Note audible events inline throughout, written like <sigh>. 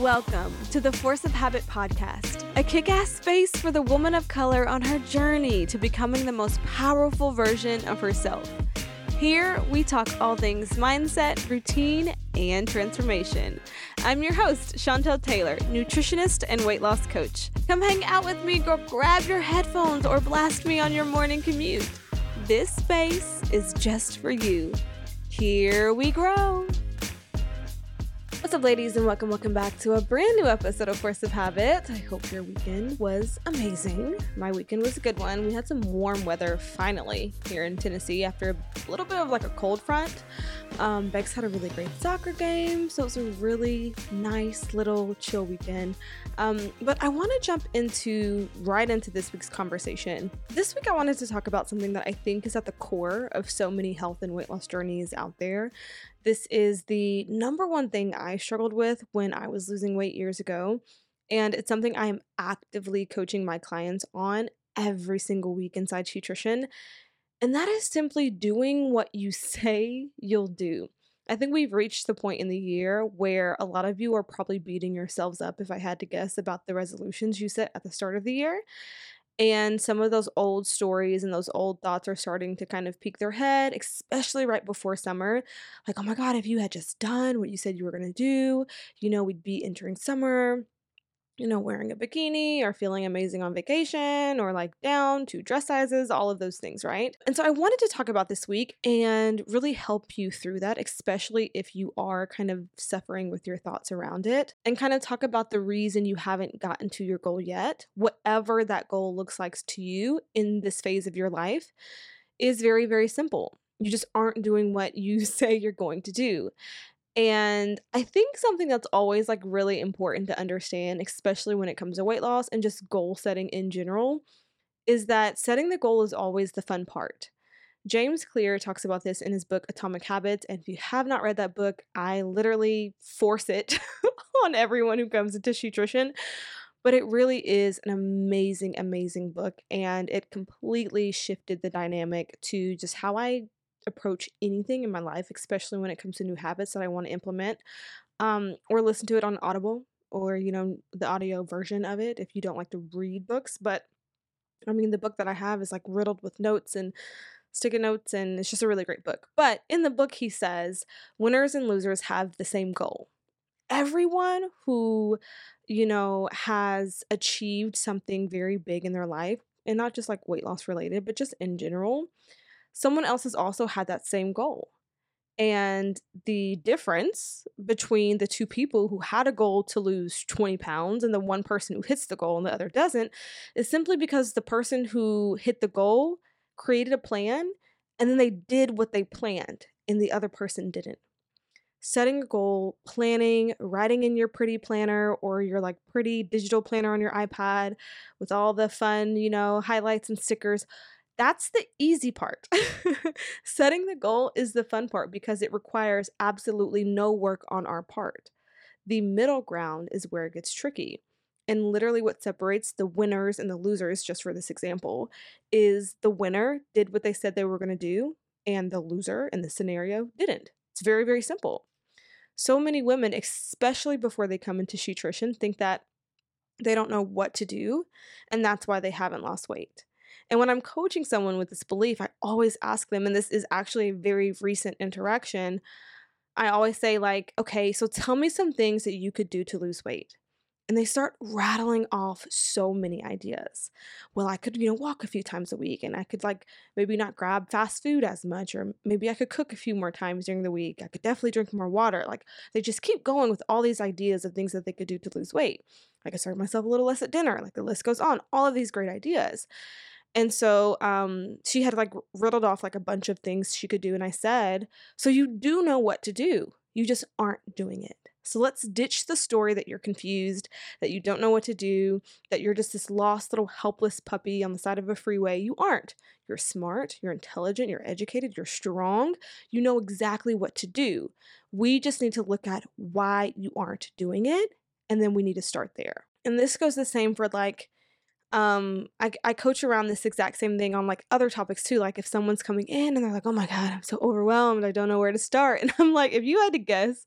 Welcome to the Force of Habit podcast, a kick ass space for the woman of color on her journey to becoming the most powerful version of herself. Here, we talk all things mindset, routine, and transformation. I'm your host, Chantel Taylor, nutritionist and weight loss coach. Come hang out with me, go grab your headphones, or blast me on your morning commute. This space is just for you. Here we grow. What's up, ladies, and welcome, welcome back to a brand new episode of Force of Habit. I hope your weekend was amazing. My weekend was a good one. We had some warm weather finally here in Tennessee after a little bit of like a cold front. Um, Bex had a really great soccer game, so it was a really nice little chill weekend. Um, but I want to jump into right into this week's conversation. This week, I wanted to talk about something that I think is at the core of so many health and weight loss journeys out there. This is the number one thing I struggled with when I was losing weight years ago. And it's something I am actively coaching my clients on every single week inside SHEtrition. And that is simply doing what you <laughs> say you'll do. I think we've reached the point in the year where a lot of you are probably beating yourselves up, if I had to guess, about the resolutions you set at the start of the year. And some of those old stories and those old thoughts are starting to kind of peek their head, especially right before summer. Like, oh my God, if you had just done what you said you were going to do, you know, we'd be entering summer you know, wearing a bikini or feeling amazing on vacation or like down to dress sizes, all of those things, right? And so I wanted to talk about this week and really help you through that, especially if you are kind of suffering with your thoughts around it, and kind of talk about the reason you haven't gotten to your goal yet, whatever that goal looks like to you in this phase of your life is very, very simple. You just aren't doing what you <laughs> say you're going to do. And I think something that's always like really important to understand, especially when it comes to weight loss and just goal setting in general, is that setting the goal is always the fun part. James Clear talks about this in his book Atomic Habits. And if you have not read that book, I literally force it <laughs> on everyone who comes into SHEtrition. But it really is an amazing, amazing book. And it completely shifted the dynamic to just how I approach anything in my life, especially when it comes to new habits that I want to implement, um, or listen to it on Audible or, you know, the audio version of it if you don't like to read books. But I mean, the book that I have is like riddled with notes and sticky notes, and it's just a really great book. But in the book, he says winners and losers have the same goal. Everyone who, you know, has achieved something very big in their life, and not just like weight loss related, but just in general, someone else has also had that same goal. And the difference between the two people who had a goal to lose 20 pounds and the one person who hits the goal and the other doesn't is simply because the person who hit the goal created a plan and then they did what they planned and the other person didn't. Setting a goal, planning, writing in your pretty planner or your like pretty digital planner on your iPad with all the fun, you know, highlights and stickers that's the easy part. <laughs> Setting the goal is the fun part because it requires absolutely no work on our part. The middle ground is where it gets tricky. And literally, what separates the winners and the losers, just for this example, is the winner did what they said they were going to do, and the loser in the scenario didn't. It's very, very simple. So many women, especially before they come into SHEtrition, think that they don't know what to do, and that's why they haven't lost weight. And when I'm coaching someone with this belief, I always ask them, and this is actually a very recent interaction. I always say, like, okay, so tell me some things that you could do to lose weight. And they start rattling off so many ideas. Well, I could, you know, walk a few times a week and I could, like, maybe not grab fast food as much, or maybe I could cook a few more times during the week. I could definitely drink more water. Like, they just keep going with all these ideas of things that they could do to lose weight. I could serve myself a little less at dinner. Like, the list goes on. All of these great ideas. And so um, she had like riddled off like a bunch of things she could do. And I said, So you do know what to do, you just aren't doing it. So let's ditch the story that you're confused, that you don't know what to do, that you're just this lost little helpless puppy on the side of a freeway. You aren't. You're smart, you're intelligent, you're educated, you're strong. You know exactly what to do. We just need to look at why you aren't doing it, and then we need to start there. And this goes the same for like um I, I coach around this exact same thing on like other topics too like if someone's coming in and they're like oh my god i'm so overwhelmed i don't know where to start. <laughs> And i'm like if you had to guess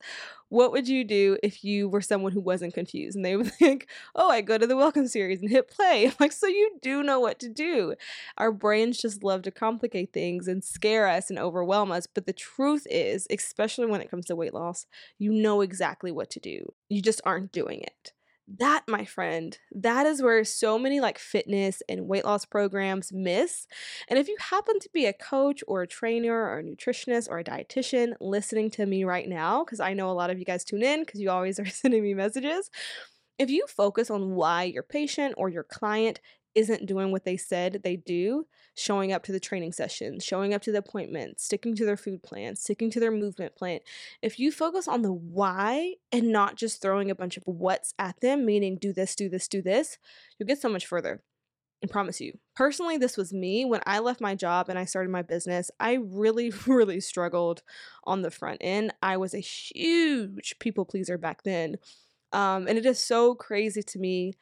what would you do if you were someone who wasn't confused? And they would <laughs> think oh i go to the welcome series and hit play. <laughs> I'm like so you do know what to do. Our brains just love to complicate things and scare us and overwhelm us but the truth is especially when it comes to weight loss you know exactly what to do. You just aren't doing it that my friend that is where so many like fitness and weight loss programs miss and if you happen to be a coach or a trainer or a nutritionist or a dietitian listening to me right now because i know a lot of you guys tune in because you always <laughs> are sending me messages if you focus on why your patient or your client isn't doing what they said they do, showing up to the training sessions, showing up to the appointments, sticking to their food plan, sticking to their movement plan. If you focus on the why and not just throwing a bunch of what's at them, meaning do this, do this, do this, you'll get so much further. I promise you. Personally, this was me. When I left my job and I started my business, I really, <laughs> really struggled on the front end. I was a huge people pleaser back then. Um, and it is so crazy to me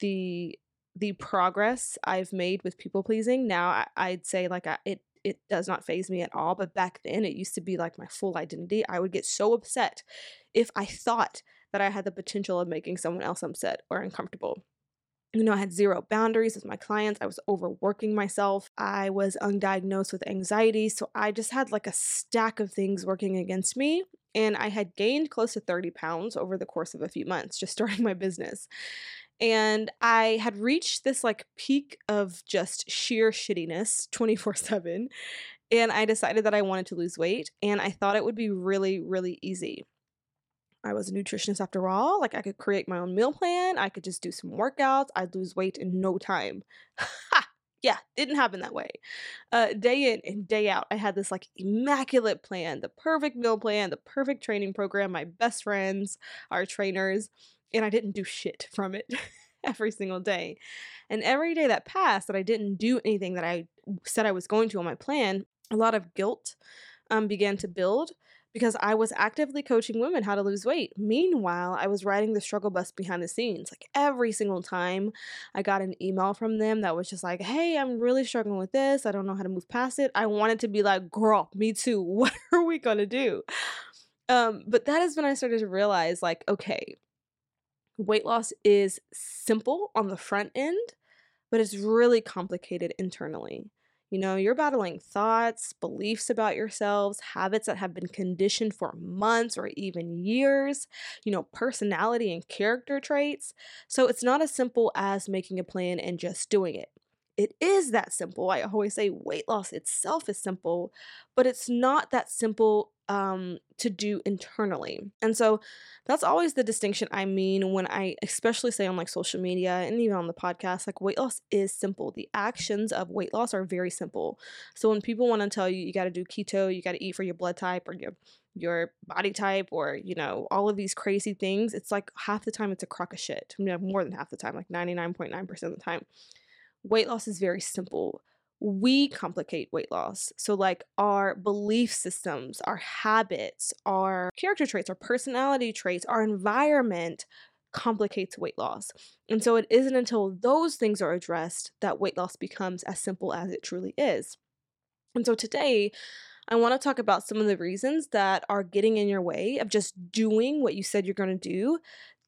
the the progress I've made with people pleasing. Now I, would say like I, it it does not phase me at all. But back then it used to be like my full identity. I would get so upset if I thought that I had the potential of making someone else upset or uncomfortable. You know, I had zero boundaries with my clients. I was overworking myself. I was undiagnosed with anxiety. So I just had like a stack of things working against me. And I had gained close to 30 pounds over the course of a few months just <laughs> starting my business and I had reached this like peak of just sheer shittiness 24 7. And I decided that I wanted to lose weight, and I thought it would be really, really easy. I was a nutritionist after all. Like, I could create my own meal plan, I could just do some workouts, I'd lose weight in no time. Ha! <laughs> Yeah, didn't happen that way. Uh, day in and day out, I had this like immaculate plan, the perfect meal plan, the perfect training program, my best friends, our trainers and I didn't do shit from it <laughs> every single day. And every day that passed that I didn't do anything that I said I was going to on my plan, a lot of guilt um, began to build because I was actively coaching women how to lose weight. Meanwhile, I was riding the struggle bus behind the scenes. Like every single time I got an email from them that was just like, hey, I'm really struggling with this. I don't know how to move past it. I wanted to be like, girl, me too. <laughs> What are we going to do? Um, but that is when I started to realize, like, okay, weight loss is simple on the front end, but it's really complicated internally. You know, you're battling thoughts, beliefs about yourselves, habits that have been conditioned for months or even years, you know, personality and character traits. So it's not as simple as making a plan and just doing it. It is that simple. I always say weight loss itself is simple, but it's not that simple um, to do internally. And so that's always the distinction I mean when I especially say on like social media and even on the podcast, like weight loss is simple. The actions of weight loss are very simple. So when people want to tell you you got to do keto, you got to eat for your blood type or your your body type or you know all of these crazy things it's like half the time it's a crock of shit I mean, more than half the time like 99.9% of the time weight loss is very simple we complicate weight loss. So, like our belief systems, our habits, our character traits, our personality traits, our environment complicates weight loss. And so, it isn't until those things are addressed that weight loss becomes as simple as it truly is. And so, today, I want to talk about some of the reasons that are getting in your way of just doing what you said you're going to do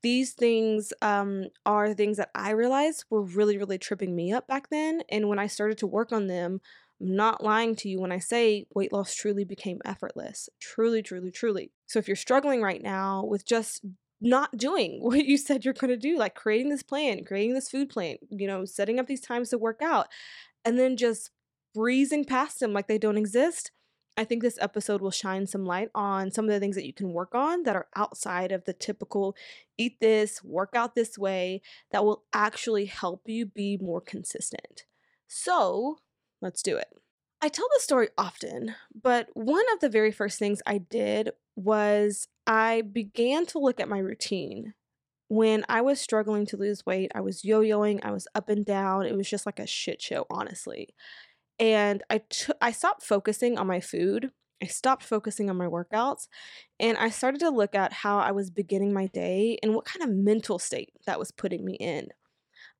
these things um, are things that I realized were really, really tripping me up back then. And when I started to work on them, I'm not lying to you when I say weight loss truly became effortless. Truly, truly, truly. So if you're struggling right now with just not doing <laughs> what you said you're going to do, like creating this plan, creating this food plan, you know, setting up these times to work out, and then just breezing past them like they don't exist, I think this episode will shine some light on some of the things that you can work on that are outside of the typical eat this, work out this way, that will actually help you be more consistent. So let's do it. I tell this story often, but one of the very first things I did was I began to look at my routine. When I was struggling to lose weight, I was yo yoing, I was up and down. It was just like a shit show, honestly and I took I stopped focusing on my food. I stopped focusing on my workouts and I started to look at how I was beginning my day and what kind of mental state that was putting me in.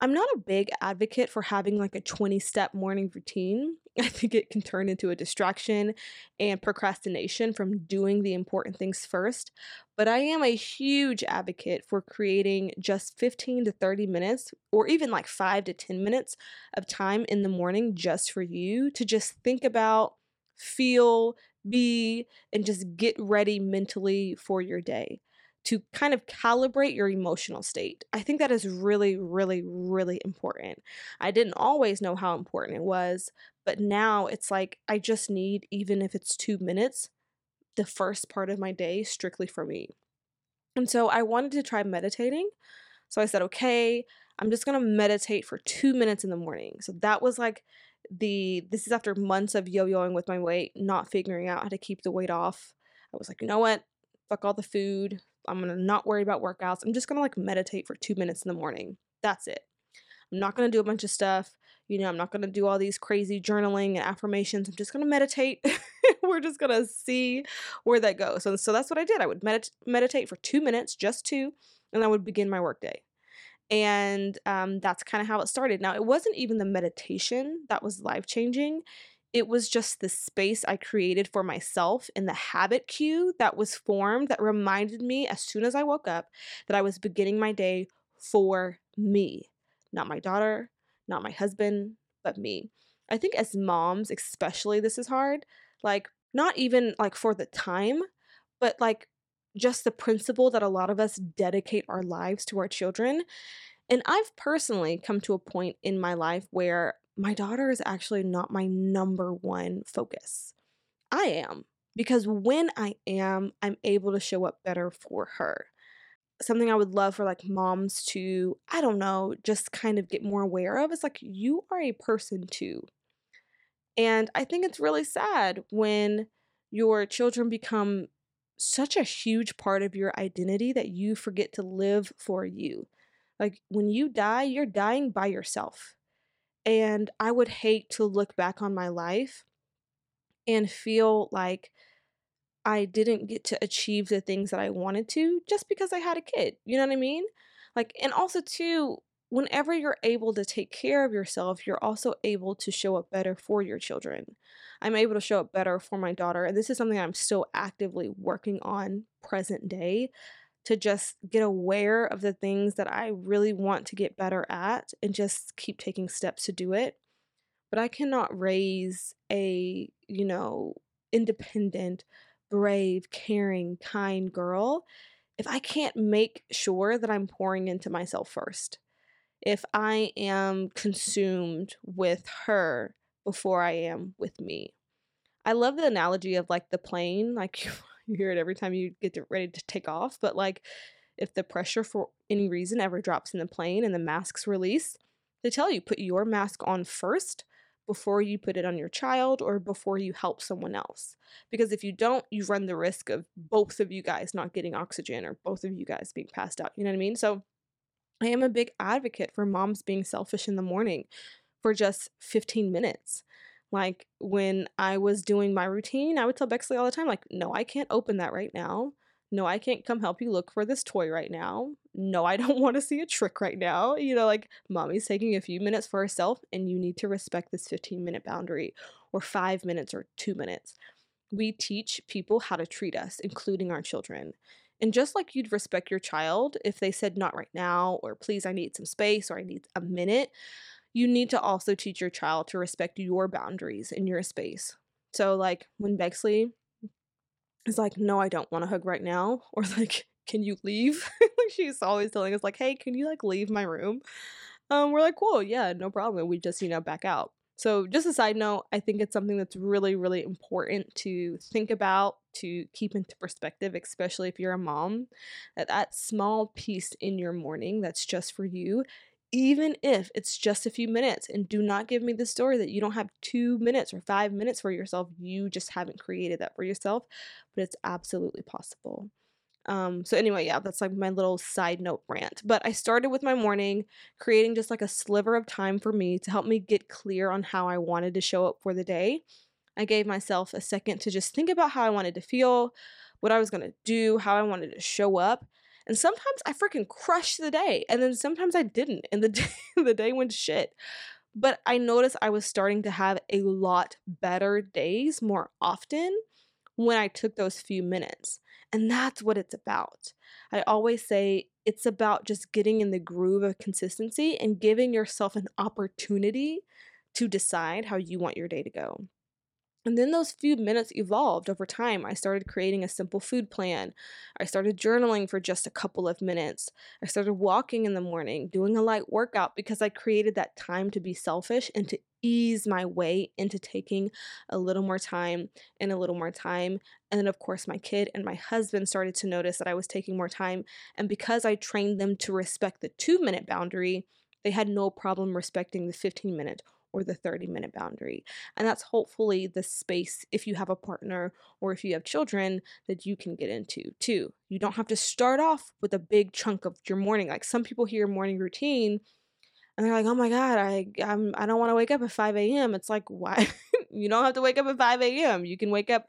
I'm not a big advocate for having like a 20 step morning routine. I think it can turn into a distraction and procrastination from doing the important things first. But I am a huge advocate for creating just 15 to 30 minutes, or even like 5 to 10 minutes of time in the morning just for you to just think about, feel, be, and just get ready mentally for your day to kind of calibrate your emotional state. I think that is really, really, really important. I didn't always know how important it was, but now it's like I just need, even if it's two minutes, the first part of my day strictly for me. And so I wanted to try meditating. So I said, okay, I'm just gonna meditate for two minutes in the morning. So that was like the this is after months of yo-yoing with my weight, not figuring out how to keep the weight off. I was like, you know what? Fuck all the food. I'm gonna not worry about workouts. I'm just gonna like meditate for two minutes in the morning. That's it. I'm not gonna do a bunch of stuff. You know, I'm not gonna do all these crazy journaling and affirmations. I'm just gonna meditate. <laughs> We're just gonna see where that goes. So, so that's what I did. I would medit- meditate for two minutes, just two, and I would begin my workday. And um, that's kind of how it started. Now, it wasn't even the meditation that was life changing it was just the space I created for myself and the habit cue that was formed that reminded me as soon as I woke up that I was beginning my day for me, not my daughter, not my husband, but me. I think as moms, especially, this is hard. Like, not even like for the time, but like just the principle that a lot of us dedicate our lives to our children. And I've personally come to a point in my life where my daughter is actually not my number one focus. I am because when I am, I'm able to show up better for her. Something I would love for like moms to, I don't know, just kind of get more aware of is like you are a person too. And I think it's really sad when your children become such a huge part of your identity that you forget to live for you. Like when you die, you're dying by yourself. And I would hate to look back on my life and feel like I didn't get to achieve the things that I wanted to just because I had a kid. You know what I mean? Like, and also, too, whenever you're able to take care of yourself, you're also able to show up better for your children. I'm able to show up better for my daughter. And this is something I'm still actively working on present day to just get aware of the things that I really want to get better at and just keep taking steps to do it. But I cannot raise a, you know, independent, brave, caring, kind girl if I can't make sure that I'm pouring into myself first. If I am consumed with her before I am with me. I love the analogy of like the plane, like <laughs> you hear it every time you get ready to take off. But like, if the pressure for any reason ever drops in the plane and the mask's released, they tell you put your mask on first before you put it on your child or before you help someone else. Because if you don't, you run the risk of both of you guys not getting oxygen or both of you guys being passed out. You know what I mean? So I am a big advocate for moms being selfish in the morning for just 15 minutes. Like when I was doing my routine, I would tell Bexley all the time, like, no, I can't open that right now. No, I can't come help you look for this toy right now. No, I don't <laughs> want to see a trick right now. You know, like mommy's taking a few minutes for herself, and you need to respect this 15 minute boundary or five minutes or two minutes. We teach people how to treat us, including our children. And just like you'd respect your child if they said, not right now, or please, I need some space, or I need a minute, you need to also teach your child to respect your boundaries in your space. So, like when Bexley is like, no, I don't want to hug right now, or like, can you leave? <laughs> She's always telling us, like, hey, can you like leave my room? Um, we're like, cool, yeah, no problem. We just, you know, back out. So, just a side note, I think it's something that's really, really important to think about, to keep into perspective, especially if you're a mom, that that small piece in your morning that's just for you even if it's just a few minutes. And do not give me the story that you don't have two minutes or five minutes for yourself. You just haven't created that for yourself, but it's absolutely possible. Um, so anyway, yeah, that's like my little side note rant. But I started with my morning, creating just like a sliver of time for me to help me get clear on how I wanted to show up for the day. I gave myself a second to just think about how I wanted to feel, what I was gonna do, how I wanted to show up. And sometimes I freaking crushed the day, and then sometimes I didn't, and the <laughs> day, the day went shit. But I noticed I was starting to have a lot better days more often when I took those few minutes. And that's what it's about. I always say it's about just getting in the groove of consistency and giving yourself an opportunity to decide how you want your day to go. And then those few minutes evolved over time. I started creating a simple food plan. I started journaling for just a couple of minutes. I started walking in the morning, doing a light workout because I created that time to be selfish and to ease my way into taking a little more time and a little more time. And then, of course, my kid and my husband started to notice that I was taking more time. And because I trained them to respect the two minute boundary, they had no problem respecting the 15 minute or the 30 minute boundary. And that's hopefully the space, if you have a partner or if you have children, that you can get into too. You don't have to start off with a big chunk of your morning. Like some people hear morning routine and they're like, oh my God, I, I'm, I don't want to wake up at 5 a.m. It's like, why? <laughs> you don't have to wake up at 5 a.m. You can wake up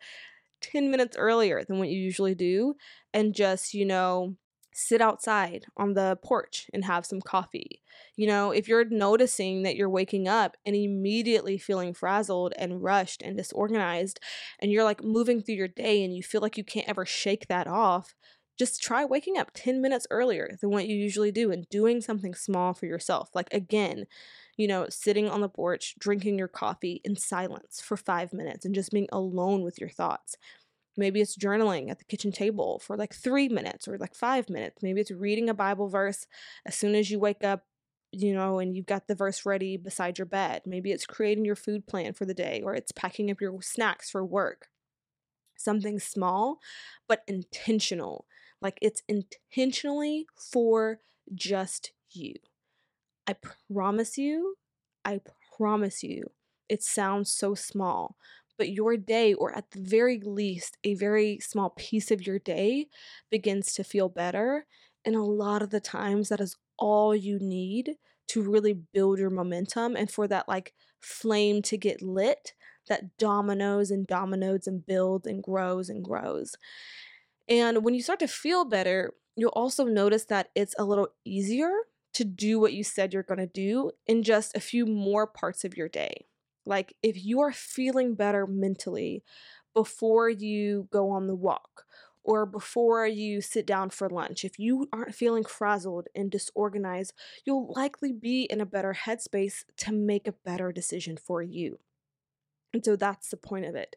10 minutes earlier than what you usually do and just, you know, sit outside on the porch and have some coffee. You know, if you're noticing that you're waking up and immediately feeling frazzled and rushed and disorganized, and you're like moving through your day and you feel like you can't ever shake that off, just try waking up 10 minutes earlier than what you usually do and doing something small for yourself. Like, again, you know, sitting on the porch, drinking your coffee in silence for five minutes and just being alone with your thoughts. Maybe it's journaling at the kitchen table for like three minutes or like five minutes. Maybe it's reading a Bible verse as soon as you wake up, you know, and you've got the verse ready beside your bed. Maybe it's creating your food plan for the day or it's packing up your snacks for work. Something small, but intentional. Like it's intentionally for just you. I promise you, I promise you, it sounds so small, but your day, or at the very least, a very small piece of your day, begins to feel better. And a lot of the times, that is all you need to really build your momentum and for that like flame to get lit that dominoes and dominoes and builds and grows and grows. And when you start to feel better, you'll also notice that it's a little easier to do what you said you're going to do in just a few more parts of your day. Like if you are feeling better mentally before you go on the walk or before you sit down for lunch, if you aren't feeling frazzled and disorganized, you'll likely be in a better headspace to make a better decision for you. And so that's the point of it.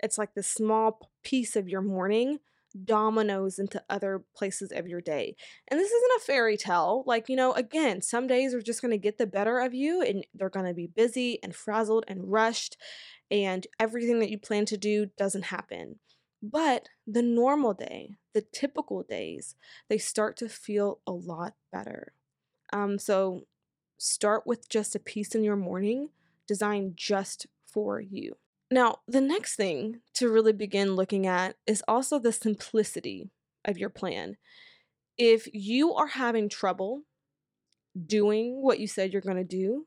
It's like the small piece of your morning dominoes into other places of your day. And this isn't a fairy tale. Like, you know, again, some days are just going to get the better of you and they're going to be busy and frazzled and rushed, and everything that you plan to do doesn't happen. But the normal day, the typical days, they start to feel a lot better. Um, so start with just a piece in your morning designed just for you. Now, the next thing to really begin looking at is also the simplicity of your plan. If you are having trouble doing what you said you're going to do,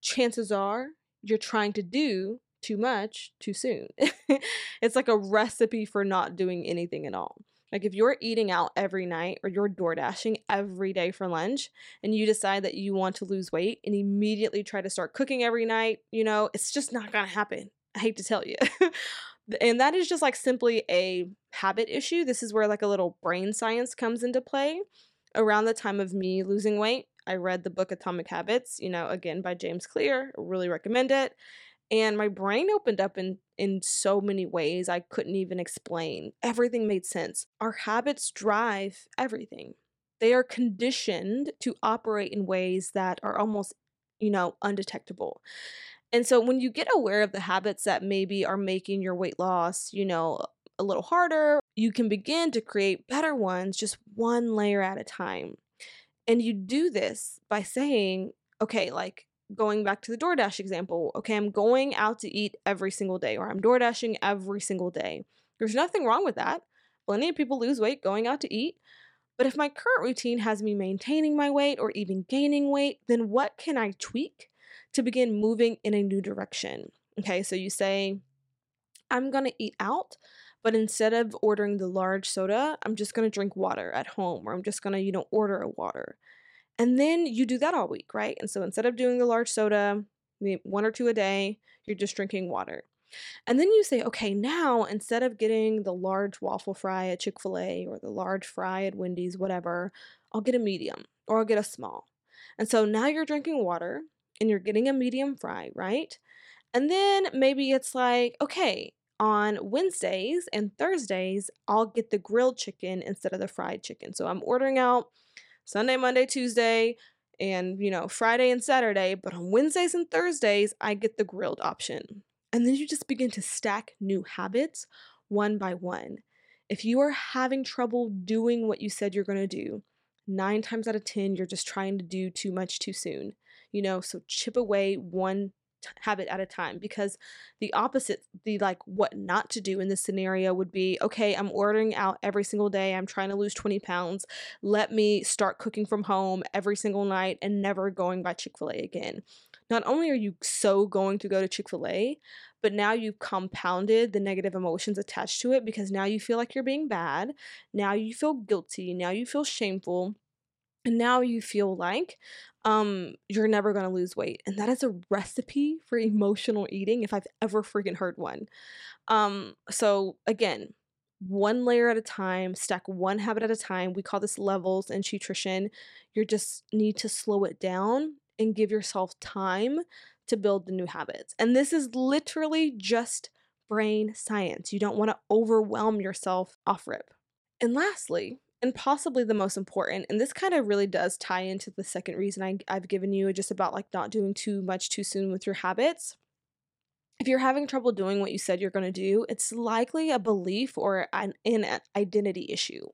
chances are you're trying to do too much too soon. <laughs> it's like a recipe for not doing anything at all. Like if you're eating out every night or you're door dashing every day for lunch and you decide that you want to lose weight and immediately try to start cooking every night, you know, it's just not going to happen. I hate to tell you. <laughs> and that is just like simply a habit issue. This is where like a little brain science comes into play. Around the time of me losing weight, I read the book Atomic Habits, you know, again by James Clear. I really recommend it. And my brain opened up in in so many ways I couldn't even explain. Everything made sense. Our habits drive everything. They are conditioned to operate in ways that are almost, you know, undetectable. And so when you get aware of the habits that maybe are making your weight loss, you know, a little harder, you can begin to create better ones just one layer at a time. And you do this by saying, okay, like going back to the DoorDash example, okay, I'm going out to eat every single day, or I'm DoorDashing every single day. There's nothing wrong with that. Plenty of people lose weight going out to eat. But if my current routine has me maintaining my weight or even gaining weight, then what can I tweak to begin moving in a new direction. Okay, so you say, I'm to eat out, but instead of ordering the large soda, I'm just to drink water at home or I'm just to, you know, order a water. And then you do that all week, right? And so instead of doing the large soda, one or two a day, you're just drinking water. And then you say, okay, now instead of getting the large waffle fry at Chick fil A or the large fry at Wendy's, whatever, I'll get a medium or I'll get a small. And so now you're drinking water and you're getting a medium fry, right? And then maybe it's like, okay, on Wednesdays and Thursdays, I'll get the grilled chicken instead of the fried chicken. So I'm ordering out Sunday, Monday, Tuesday, and you know, Friday and Saturday, but on Wednesdays and Thursdays, I get the grilled option. And then you just begin to stack new habits one by one. If you are having trouble doing what you said you're going to do, nine times out of 10, you're just trying to do too much too soon. You know, so chip away one habit at a time because the opposite the like what not to do in this scenario would be okay i'm ordering out every single day i'm trying to lose 20 pounds let me start cooking from home every single night and never going by chick-fil-a again. Not only are you so going to go to chick-fil-a but now you've compounded the negative emotions attached to it because now you feel like you're being bad now you feel guilty now you feel shameful and now you feel like um you're never going to lose weight and that is a recipe for emotional eating if i've ever freaking heard one. Um so again one layer at a time stack one habit at a time we call this levels in SHEtrition. You just need to slow it down and give yourself time to build the new habits and this is literally just brain science you don't want to overwhelm yourself off rip. And lastly and possibly the most important, and this kind of really does tie into the second reason I, I've given you just about like not doing too much too soon with your habits. If you're having trouble doing what you said you're going to do, it's likely a belief or an, an identity issue.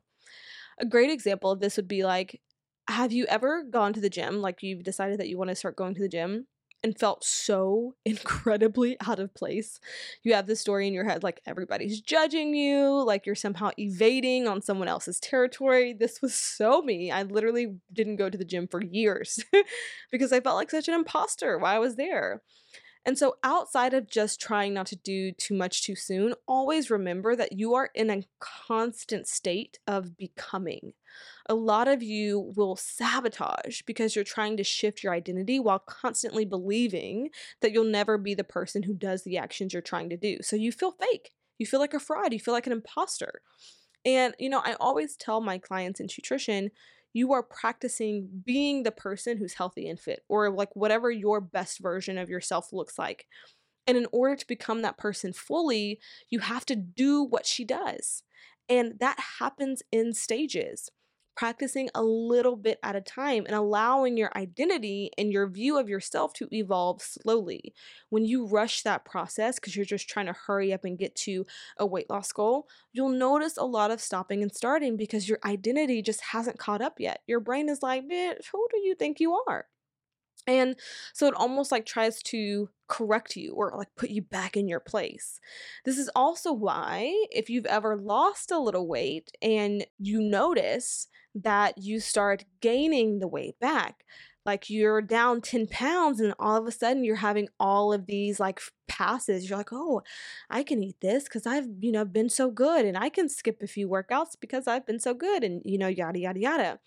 A great example of this would be like, have you ever gone to the gym? Like you've decided that you want to start going to the gym, and felt so <laughs> incredibly out of place. You have this story in your head like everybody's judging you, like you're somehow evading on someone else's territory. This was so me. I literally didn't go to the gym for years <laughs> because I felt like such an imposter while I was there. And so, outside of just trying not to do too much too soon, always remember that you are in a constant state of becoming. A lot of you will sabotage because you're trying to shift your identity while constantly believing that you'll never be the person who does the actions you're trying to do. So, you feel fake. You feel like a fraud. You feel like an imposter. And, you know, I always tell my clients in SHEtrition you are practicing being the person who's healthy and fit, or like whatever your best version of yourself looks like. And in order to become that person fully, you have to do what she does. And that happens in stages practicing a little bit at a time and allowing your identity and your view of yourself to evolve slowly. When you rush that process because you're just trying to hurry up and get to a weight loss goal, you'll notice a lot of stopping and starting because your identity just hasn't caught up yet. Your brain is like, bitch, who do you think you are? And so it almost like tries to correct you or like put you back in your place. This is also why, if you've ever lost a little weight and you notice that you start gaining the weight back, like you're down 10 pounds and all of a sudden you're having all of these like passes. You're like oh i can eat this because i've you know been so good and i can skip a few workouts because i've been so good and you know yada yada yada.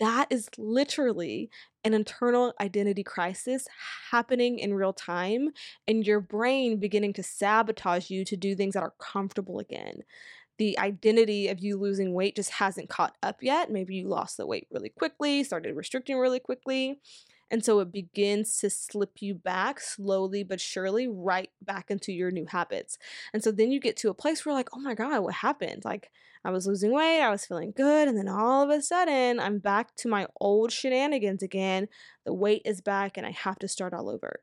That is literally an internal identity crisis happening in real time and your brain beginning to sabotage you to do things that are comfortable again. The identity of you losing weight just hasn't caught up yet. Maybe you lost the weight really quickly, started restricting really quickly. And so it begins to slip you back slowly but surely right back into your new habits. And so then you get to a place where, like, oh my God, what happened? Like, I was losing weight, I was feeling good, and then all of a sudden, I'm back to my old shenanigans again. The weight is back, and I have to start all over.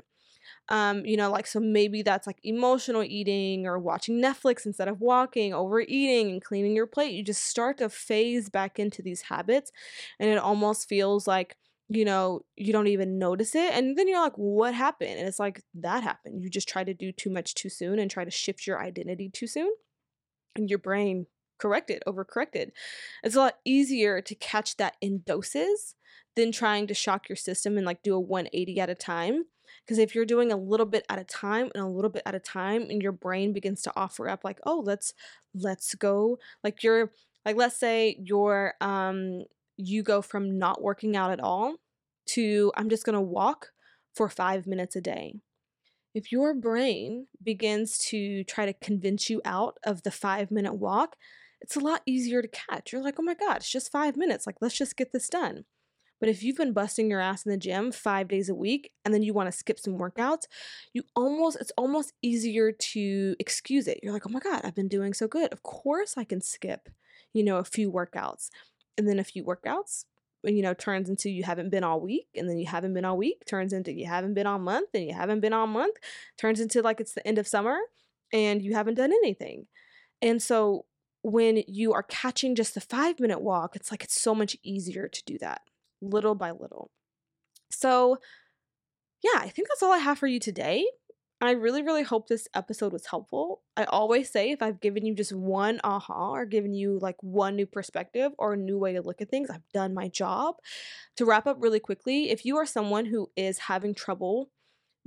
Um, you know, like, so maybe that's like emotional eating or watching Netflix instead of walking, overeating, and cleaning your plate. You just start to phase back into these habits, and it almost feels like you know, you don't even notice it. And then you're like, what happened? And it's like, that happened. You just try to do too much too soon and try to shift your identity too soon. And your brain corrected, overcorrected. It's a lot easier to catch that in doses than trying to shock your system and like do a 180 at a time. Because if you're doing a little bit at a time and a little bit at a time, and your brain begins to offer up, like, oh, let's let's go, like you're like, let's say you're um you go from not working out at all to I'm just gonna walk for five minutes a day. If your brain begins to try to convince you out of the five minute walk, it's a lot easier to catch. You're like, oh my God, it's just five minutes. Like, let's just get this done. But if you've been busting your ass in the gym five days a week and then you want to skip some workouts, you almost, it's almost easier to excuse it. You're like, oh my God, I've been doing so good. Of course I can skip, you know, a few workouts. And then a few workouts, you know, turns into you haven't been all week, and then you haven't been all week, turns into you haven't been all month, and you haven't been all month, turns into like it's the end of summer and you haven't done anything. And so when you are catching just the five minute walk, it's like it's so much easier to do that little by little. So, yeah, I think that's all I have for you today. I really, really hope this episode was helpful. I always say if I've given you just one aha or given you like one new perspective or a new way to look at things, I've done my job. To wrap up really quickly, if you are someone who is having trouble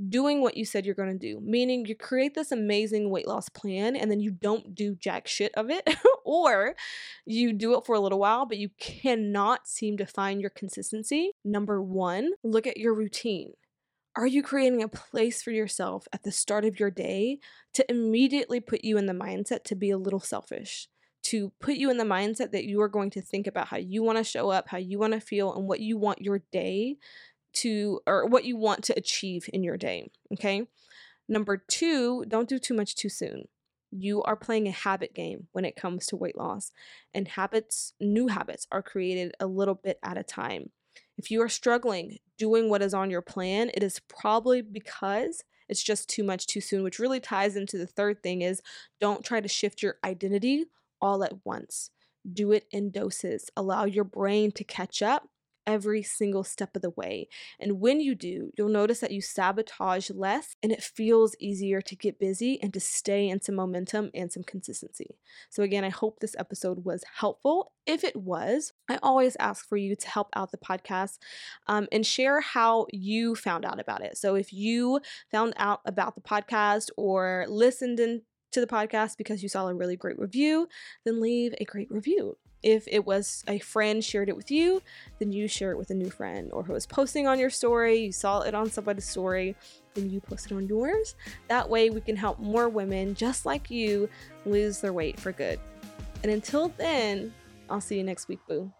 doing what you said you're going to do, meaning you create this amazing weight loss plan and then you don't do jack shit of it, <laughs> or you do it for a little while, but you cannot seem to find your consistency. Number one, look at your routine. Are you creating a place for yourself at the start of your day to immediately put you in the mindset to be a little selfish? To put you in the mindset that you are going to think about how you want to show up, how you want to feel, and what you want your day to or what you want to achieve in your day. Okay. Number two, don't do too much too soon. You are playing a habit game when it comes to weight loss, and habits, new habits, are created a little bit at a time. If you are struggling doing what is on your plan, it is probably because it's just too much too soon, which really ties into the third thing is don't try to shift your identity all at once. Do it in doses. Allow your brain to catch up every single step of the way. And when you do, you'll notice that you sabotage less and it feels easier to get busy and to stay in some momentum and some consistency. So, again, I hope this episode was helpful. If it was, I always ask for you to help out the podcast um, and share how you found out about it. So, if you found out about the podcast or listened in to the podcast because you saw a really great review, then leave a great review. If it was a friend shared it with you, then you share it with a new friend. Or who was posting on your story, you saw it on somebody's story, then you post it on yours. That way, we can help more women just like you lose their weight for good. And until then, I'll see you next week, boo.